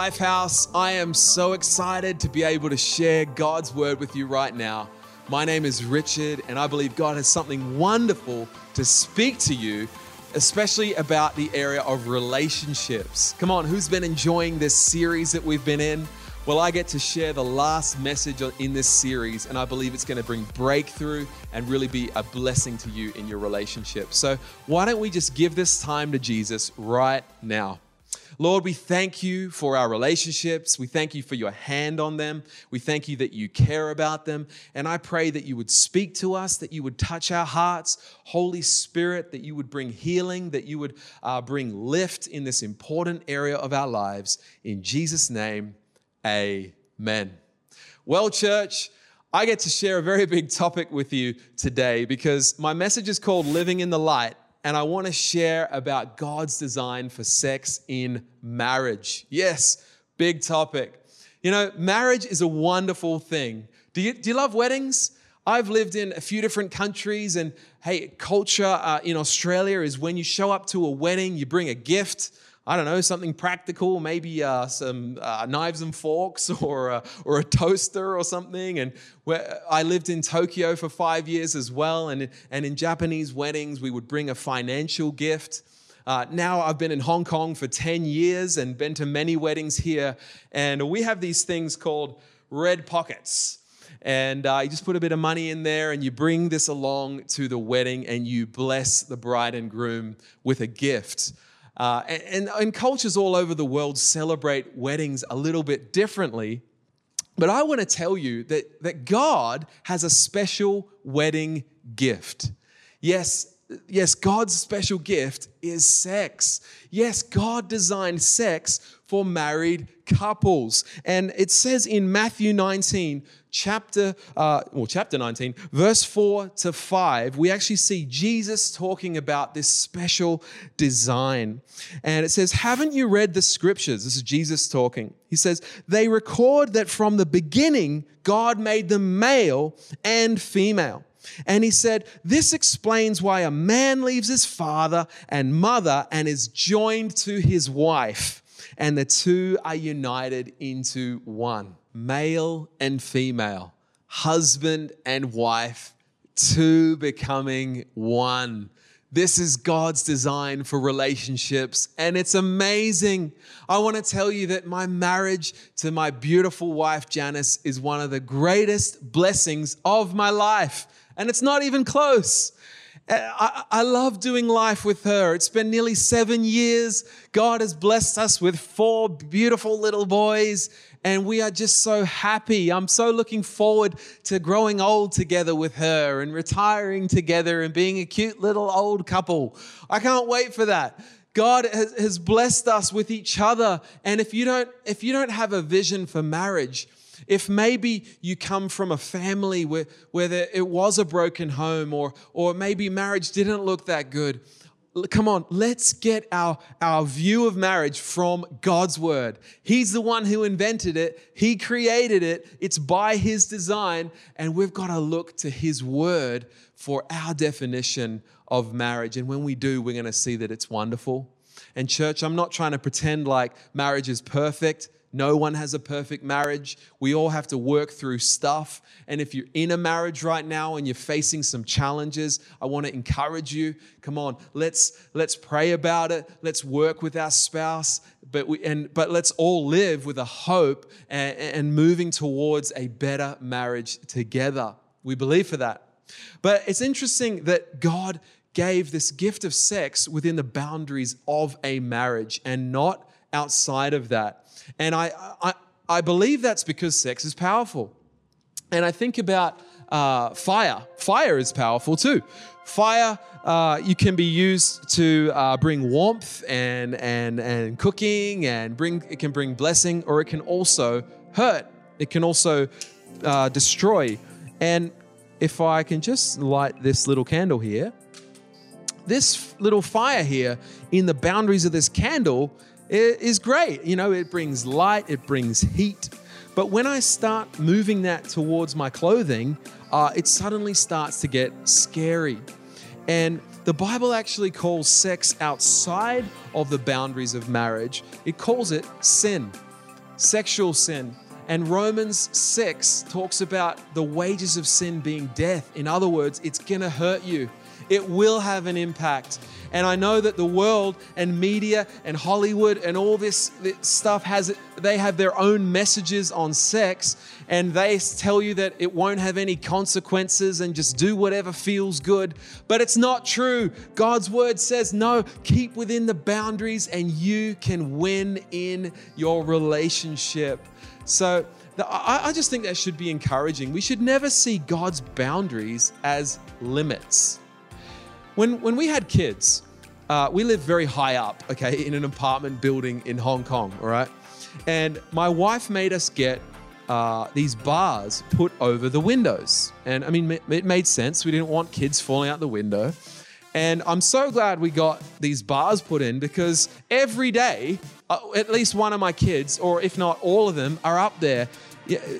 Lifehouse, I am so excited to be able to share God's word with you right now. My name is Richard, and I believe God has something wonderful to speak to you, especially about the area of relationships. Come on, who's been enjoying this series that we've been in? Well, I get to share the last message in this series, and I believe it's going to bring breakthrough and really be a blessing to you in your relationship. So, why don't we just give this time to Jesus right now? Lord, we thank you for our relationships. We thank you for your hand on them. We thank you that you care about them. And I pray that you would speak to us, that you would touch our hearts. Holy Spirit, that you would bring healing, that you would uh, bring lift in this important area of our lives. In Jesus' name, amen. Well, church, I get to share a very big topic with you today because my message is called Living in the Light and I want to share about God's design for sex in marriage. Yes, big topic. You know, marriage is a wonderful thing. Do you, do you love weddings? I've lived in a few different countries, and hey, culture uh, in Australia is when you show up to a wedding, you bring a gift. I don't know, something practical, maybe uh, some uh, knives and forks or, uh, or a toaster or something. And I lived in Tokyo for five years as well. And, and in Japanese weddings, we would bring a financial gift. Uh, now I've been in Hong Kong for 10 years and been to many weddings here. And we have these things called red pockets and uh, you just put a bit of money in there and you bring this along to the wedding and you bless the bride and groom with a gift. Uh, and, and cultures all over the world celebrate weddings a little bit differently. But I want to tell you that, that God has a special wedding gift. Yes, yes, God's special gift is sex. Yes, God designed sex for married couples. And it says in Matthew 19, chapter, uh, well, chapter 19, verse 4 to 5, we actually see Jesus talking about this special design. And it says, Haven't you read the scriptures? This is Jesus talking. He says, They record that from the beginning, God made them male and female. And he said, This explains why a man leaves his father and mother and is joined to his wife, and the two are united into one male and female, husband and wife, two becoming one. This is God's design for relationships, and it's amazing. I want to tell you that my marriage to my beautiful wife, Janice, is one of the greatest blessings of my life, and it's not even close. Uh, I, I, love doing life with her. It's been nearly seven years. God has blessed us with four beautiful little boys and we are just so happy. I'm so looking forward to growing old together with her and retiring together and being a cute little old couple. I can't wait for that. God has blessed us with each other. And if you don't, if you don't have a vision for marriage, if maybe you come from a family where, where it was a broken home or, or maybe marriage didn't look that good, come on, let's get our, our view of marriage from God's word. He's the one who invented it, He created it, it's by His design, and we've got to look to His word for our definition of marriage. And when we do, we're going to see that it's wonderful. And, church, I'm not trying to pretend like marriage is perfect. No one has a perfect marriage. We all have to work through stuff. And if you're in a marriage right now and you're facing some challenges, I want to encourage you. Come on, let's let's pray about it. Let's work with our spouse, but we and but let's all live with a hope and, and moving towards a better marriage together. We believe for that. But it's interesting that God gave this gift of sex within the boundaries of a marriage and not outside of that. And I, I, I believe that's because sex is powerful. And I think about uh, fire. Fire is powerful too. Fire, uh, you can be used to uh, bring warmth and, and, and cooking, and bring, it can bring blessing, or it can also hurt. It can also uh, destroy. And if I can just light this little candle here, this little fire here in the boundaries of this candle is great. You know, it brings light, it brings heat. But when I start moving that towards my clothing, uh, it suddenly starts to get scary. And the Bible actually calls sex outside of the boundaries of marriage, it calls it sin, sexual sin. And Romans 6 talks about the wages of sin being death. In other words, it's going to hurt you. It will have an impact. And I know that the world and media and Hollywood and all this, this stuff has they have their own messages on sex and they tell you that it won't have any consequences and just do whatever feels good. But it's not true. God's word says, no, keep within the boundaries and you can win in your relationship. So I, I just think that should be encouraging. We should never see God's boundaries as limits. When, when we had kids, uh, we lived very high up, okay, in an apartment building in Hong Kong, all right? And my wife made us get uh, these bars put over the windows. And I mean, it made sense. We didn't want kids falling out the window. And I'm so glad we got these bars put in because every day, uh, at least one of my kids, or if not all of them, are up there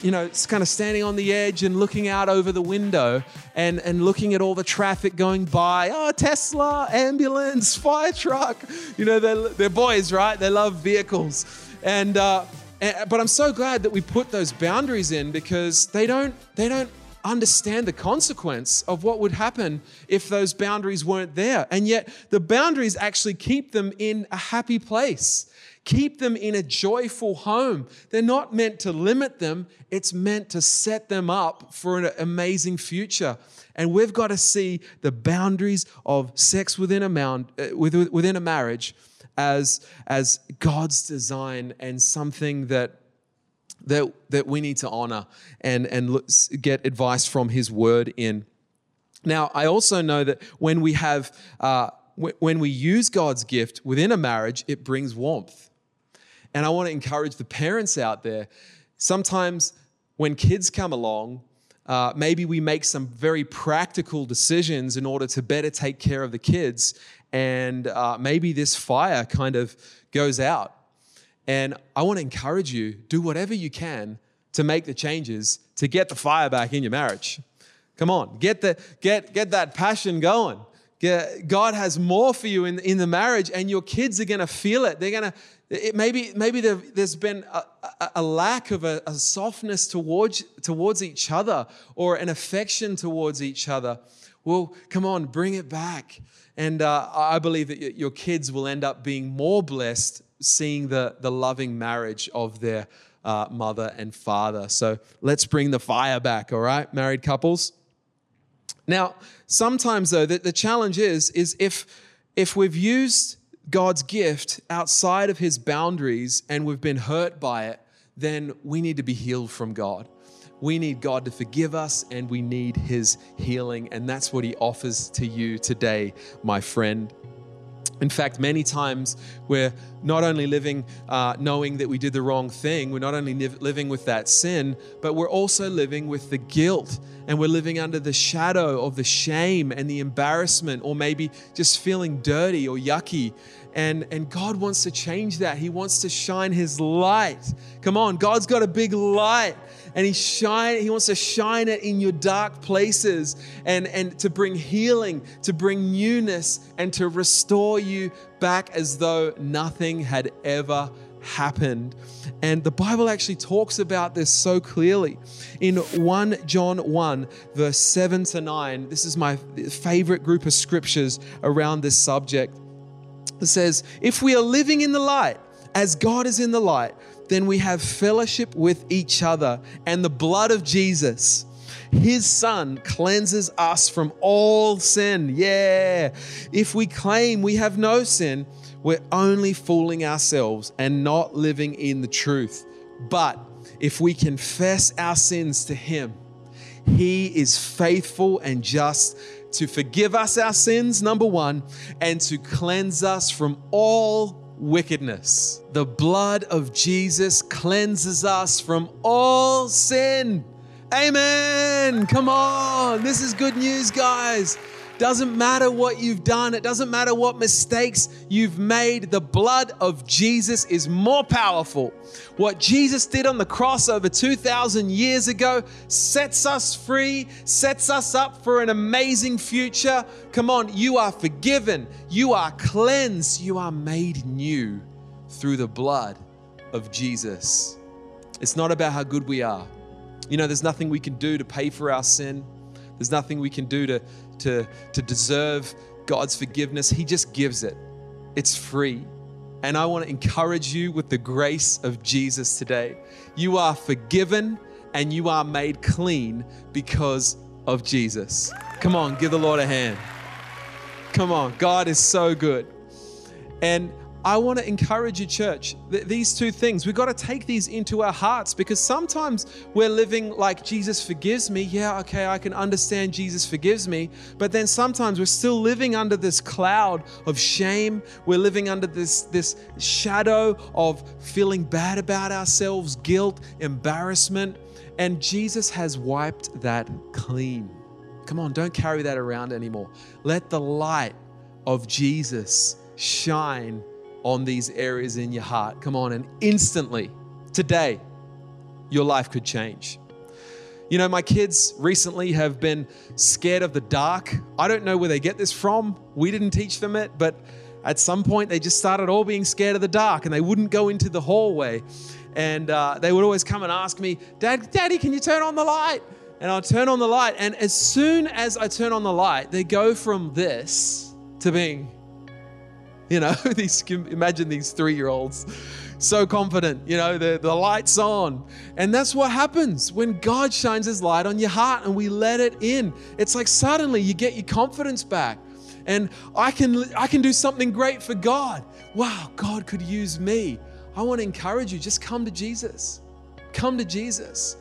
you know, it's kind of standing on the edge and looking out over the window and, and looking at all the traffic going by. Oh, Tesla, ambulance, fire truck. You know, they're, they're boys, right? They love vehicles. And, uh, and, but I'm so glad that we put those boundaries in because they don't, they don't understand the consequence of what would happen if those boundaries weren't there. And yet, the boundaries actually keep them in a happy place. Keep them in a joyful home. They're not meant to limit them, it's meant to set them up for an amazing future. And we've got to see the boundaries of sex within a, mound, uh, within a marriage as, as God's design and something that, that, that we need to honor and, and get advice from His word in. Now, I also know that when we have, uh, when we use God's gift within a marriage, it brings warmth. And I want to encourage the parents out there. Sometimes when kids come along, uh, maybe we make some very practical decisions in order to better take care of the kids. And uh, maybe this fire kind of goes out. And I want to encourage you do whatever you can to make the changes to get the fire back in your marriage. Come on, get, the, get, get that passion going. Get, God has more for you in, in the marriage, and your kids are going to feel it. They're going to maybe maybe there, has been a, a, a lack of a, a, softness towards, towards each other or an affection towards each other. Well, come on, bring it back. And uh, I believe that your kids will end up being more blessed seeing the, the loving marriage of their uh, mother and father. So let's bring the fire back, all right, married couples? Now, sometimes though, the, the challenge is, is if, if we've used God's gift outside of his boundaries and we've been hurt by it, then we need to be healed from God. We need God to forgive us and we need his healing. And that's what he offers to you today, my friend. In fact, many times we're not only living uh, knowing that we did the wrong thing, we're not only living with that sin, but we're also living with the guilt and we're living under the shadow of the shame and the embarrassment, or maybe just feeling dirty or yucky. And, and God wants to change that. He wants to shine His light. Come on, God's got a big light and he shine he wants to shine it in your dark places and and to bring healing to bring newness and to restore you back as though nothing had ever happened. And the bible actually talks about this so clearly. In 1 john 1 verse 7 to 9 this is my favorite group of scriptures around this subject. It says if we are living in the light as god is in the light then we have fellowship with each other, and the blood of Jesus, his son, cleanses us from all sin. Yeah. If we claim we have no sin, we're only fooling ourselves and not living in the truth. But if we confess our sins to him, he is faithful and just to forgive us our sins, number one, and to cleanse us from all wickedness. The blood of Jesus cleanses us from all sin. Amen. Come on. This is good news, guys. Doesn't matter what you've done, it doesn't matter what mistakes you've made. The blood of Jesus is more powerful. What Jesus did on the cross over 2,000 years ago sets us free, sets us up for an amazing future. Come on, you are forgiven, you are cleansed, you are made new through the blood of Jesus. It's not about how good we are. You know, there's nothing we can do to pay for our sin. There's nothing we can do to, to, to deserve God's forgiveness. He just gives it, it's free. And I want to encourage you with the grace of Jesus today. You are forgiven and you are made clean because of Jesus. Come on, give the Lord a hand. Come on, God is so good. And I want to encourage you, church, th- these two things. We've got to take these into our hearts because sometimes we're living like Jesus forgives me. Yeah, okay, I can understand Jesus forgives me. But then sometimes we're still living under this cloud of shame. We're living under this, this shadow of feeling bad about ourselves, guilt, embarrassment. And Jesus has wiped that clean. Come on, don't carry that around anymore. Let the light of Jesus shine on these areas in your heart. Come on, and instantly, today, your life could change. You know, my kids recently have been scared of the dark. I don't know where they get this from. We didn't teach them it, but at some point they just started all being scared of the dark and they wouldn't go into the hallway. And uh, they would always come and ask me, Dad, Daddy, can you turn on the light? And I'll turn on the light. And as soon as I turn on the light, they go from this to being you know, these imagine these three-year-olds so confident, you know, the, the light's on. And that's what happens when God shines his light on your heart and we let it in. It's like suddenly you get your confidence back. And I can I can do something great for God. Wow, God could use me. I want to encourage you, just come to Jesus. Come to Jesus.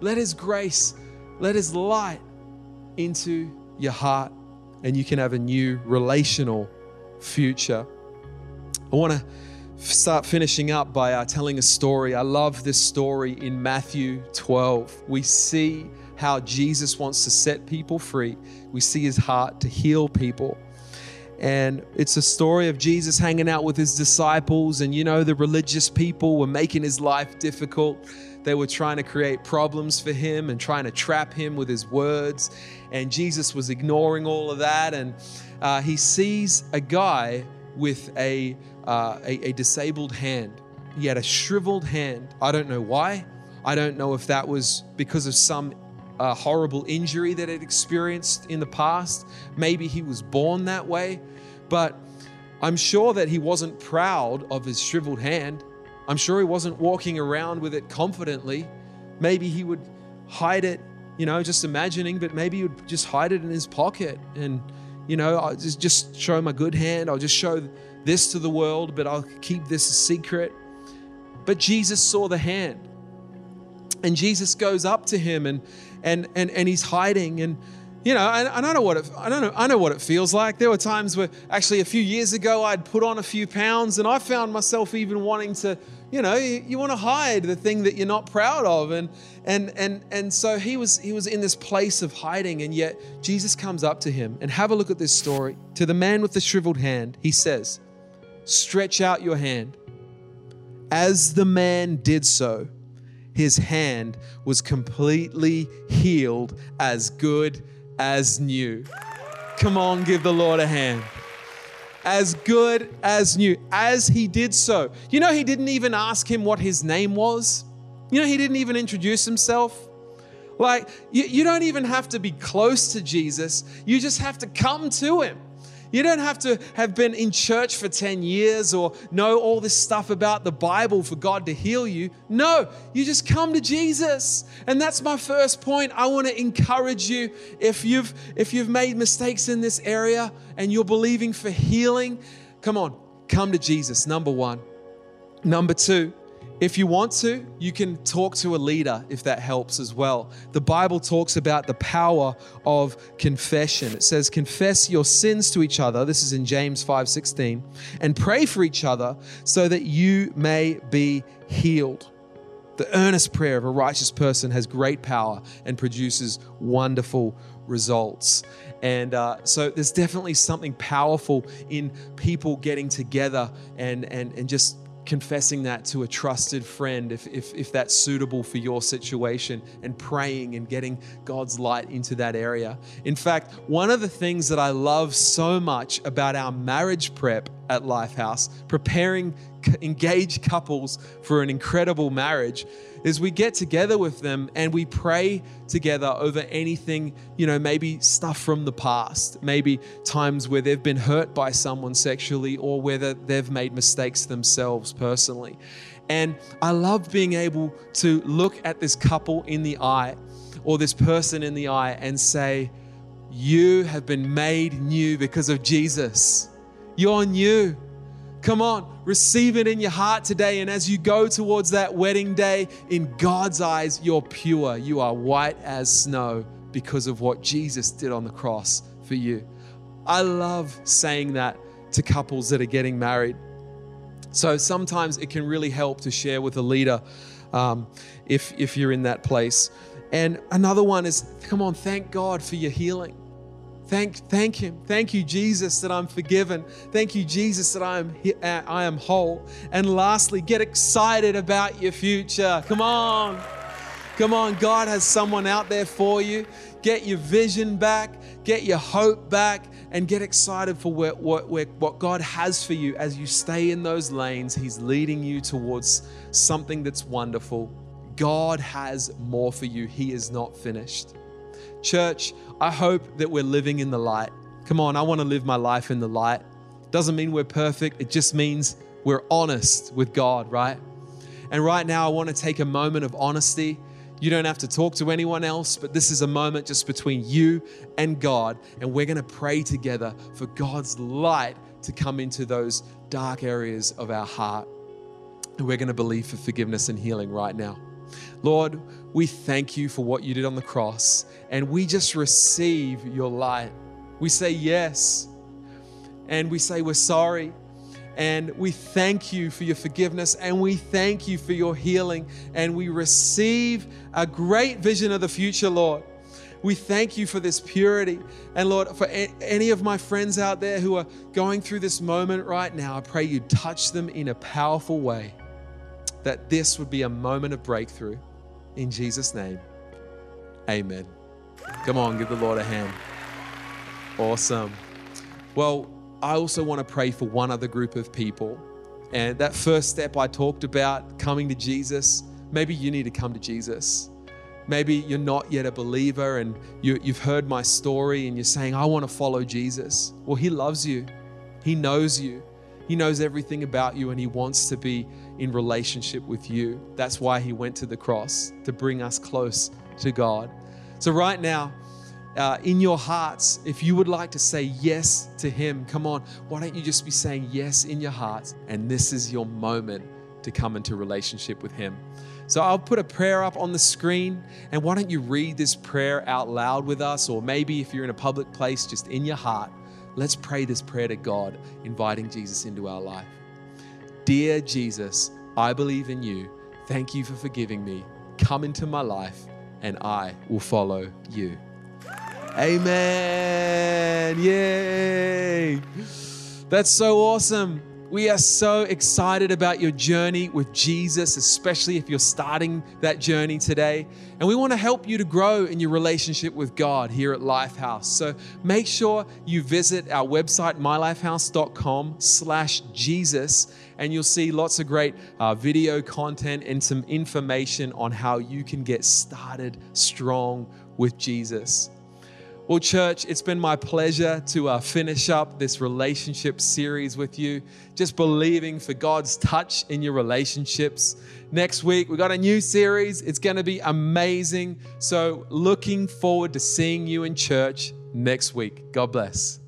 Let his grace, let his light into your heart, and you can have a new relational future. I want to start finishing up by uh, telling a story. I love this story in Matthew 12. We see how Jesus wants to set people free, we see his heart to heal people. And it's a story of Jesus hanging out with his disciples. And you know, the religious people were making his life difficult. They were trying to create problems for him and trying to trap him with his words. And Jesus was ignoring all of that. And uh, he sees a guy with a, uh, a, a disabled hand. He had a shriveled hand. I don't know why. I don't know if that was because of some uh, horrible injury that he'd experienced in the past. Maybe he was born that way. But I'm sure that he wasn't proud of his shriveled hand. I'm sure he wasn't walking around with it confidently. Maybe he would hide it, you know, just imagining, but maybe would just hide it in his pocket and you know, I'll just, just show my good hand. I'll just show this to the world, but I'll keep this a secret. But Jesus saw the hand. And Jesus goes up to him and and and and he's hiding and you know, I know what it, I don't know. I know what it feels like. There were times where, actually, a few years ago, I'd put on a few pounds, and I found myself even wanting to, you know, you, you want to hide the thing that you're not proud of, and and and and so he was he was in this place of hiding, and yet Jesus comes up to him, and have a look at this story. To the man with the shriveled hand, he says, "Stretch out your hand." As the man did so, his hand was completely healed, as good as new. Come on, give the Lord a hand. As good as new. As he did so. You know, he didn't even ask him what his name was. You know, he didn't even introduce himself. Like, you, you don't even have to be close to Jesus, you just have to come to him. You don't have to have been in church for 10 years or know all this stuff about the Bible for God to heal you. No, you just come to Jesus. And that's my first point. I want to encourage you if you've if you've made mistakes in this area and you're believing for healing, come on, come to Jesus. Number 1. Number 2, if you want to, you can talk to a leader if that helps as well. The Bible talks about the power of confession. It says, "Confess your sins to each other." This is in James 5:16, and pray for each other so that you may be healed. The earnest prayer of a righteous person has great power and produces wonderful results. And uh, so there's definitely something powerful in people getting together and, and, and just confessing that to a trusted friend if, if, if that's suitable for your situation and praying and getting God's light into that area. In fact, one of the things that I love so much about our marriage prep at Lifehouse, preparing engaged couples for an incredible marriage, is we get together with them and we pray together over anything, you know, maybe stuff from the past, maybe times where they've been hurt by someone sexually or whether they've made mistakes themselves personally. And I love being able to look at this couple in the eye or this person in the eye and say, You have been made new because of Jesus. You're new. Come on, receive it in your heart today. And as you go towards that wedding day, in God's eyes, you're pure. You are white as snow because of what Jesus did on the cross for you. I love saying that to couples that are getting married. So sometimes it can really help to share with a leader um, if, if you're in that place. And another one is come on, thank God for your healing. Thank, thank Him. Thank you, Jesus, that I'm forgiven. Thank you, Jesus, that I am, uh, I am whole. And lastly, get excited about your future. Come on. Come on. God has someone out there for you. Get your vision back, get your hope back, and get excited for what, what, what God has for you as you stay in those lanes. He's leading you towards something that's wonderful. God has more for you, He is not finished. Church, I hope that we're living in the light. Come on, I want to live my life in the light. Doesn't mean we're perfect, it just means we're honest with God, right? And right now, I want to take a moment of honesty. You don't have to talk to anyone else, but this is a moment just between you and God. And we're going to pray together for God's light to come into those dark areas of our heart. And we're going to believe for forgiveness and healing right now. Lord, we thank you for what you did on the cross, and we just receive your light. We say yes, and we say we're sorry, and we thank you for your forgiveness, and we thank you for your healing, and we receive a great vision of the future, Lord. We thank you for this purity. And Lord, for any of my friends out there who are going through this moment right now, I pray you touch them in a powerful way that this would be a moment of breakthrough. In Jesus' name, amen. Come on, give the Lord a hand. Awesome. Well, I also want to pray for one other group of people. And that first step I talked about, coming to Jesus, maybe you need to come to Jesus. Maybe you're not yet a believer and you, have heard my story and you're saying, I want to follow Jesus. Well, He loves you, He knows you, He knows everything about you, and He wants to be in relationship with you. That's why he went to the cross, to bring us close to God. So, right now, uh, in your hearts, if you would like to say yes to him, come on, why don't you just be saying yes in your hearts? And this is your moment to come into relationship with him. So I'll put a prayer up on the screen, and why don't you read this prayer out loud with us? Or maybe if you're in a public place, just in your heart, let's pray this prayer to God, inviting Jesus into our life. Dear Jesus, I believe in you. Thank you for forgiving me. Come into my life, and I will follow you. Amen. Yay. That's so awesome. We are so excited about your journey with Jesus, especially if you're starting that journey today. And we want to help you to grow in your relationship with God here at Lifehouse. So make sure you visit our website, mylifehouse.com slash Jesus, and you'll see lots of great uh, video content and some information on how you can get started strong with Jesus. Well, church, it's been my pleasure to uh, finish up this relationship series with you, just believing for God's touch in your relationships. Next week, we got a new series. It's going to be amazing. So, looking forward to seeing you in church next week. God bless.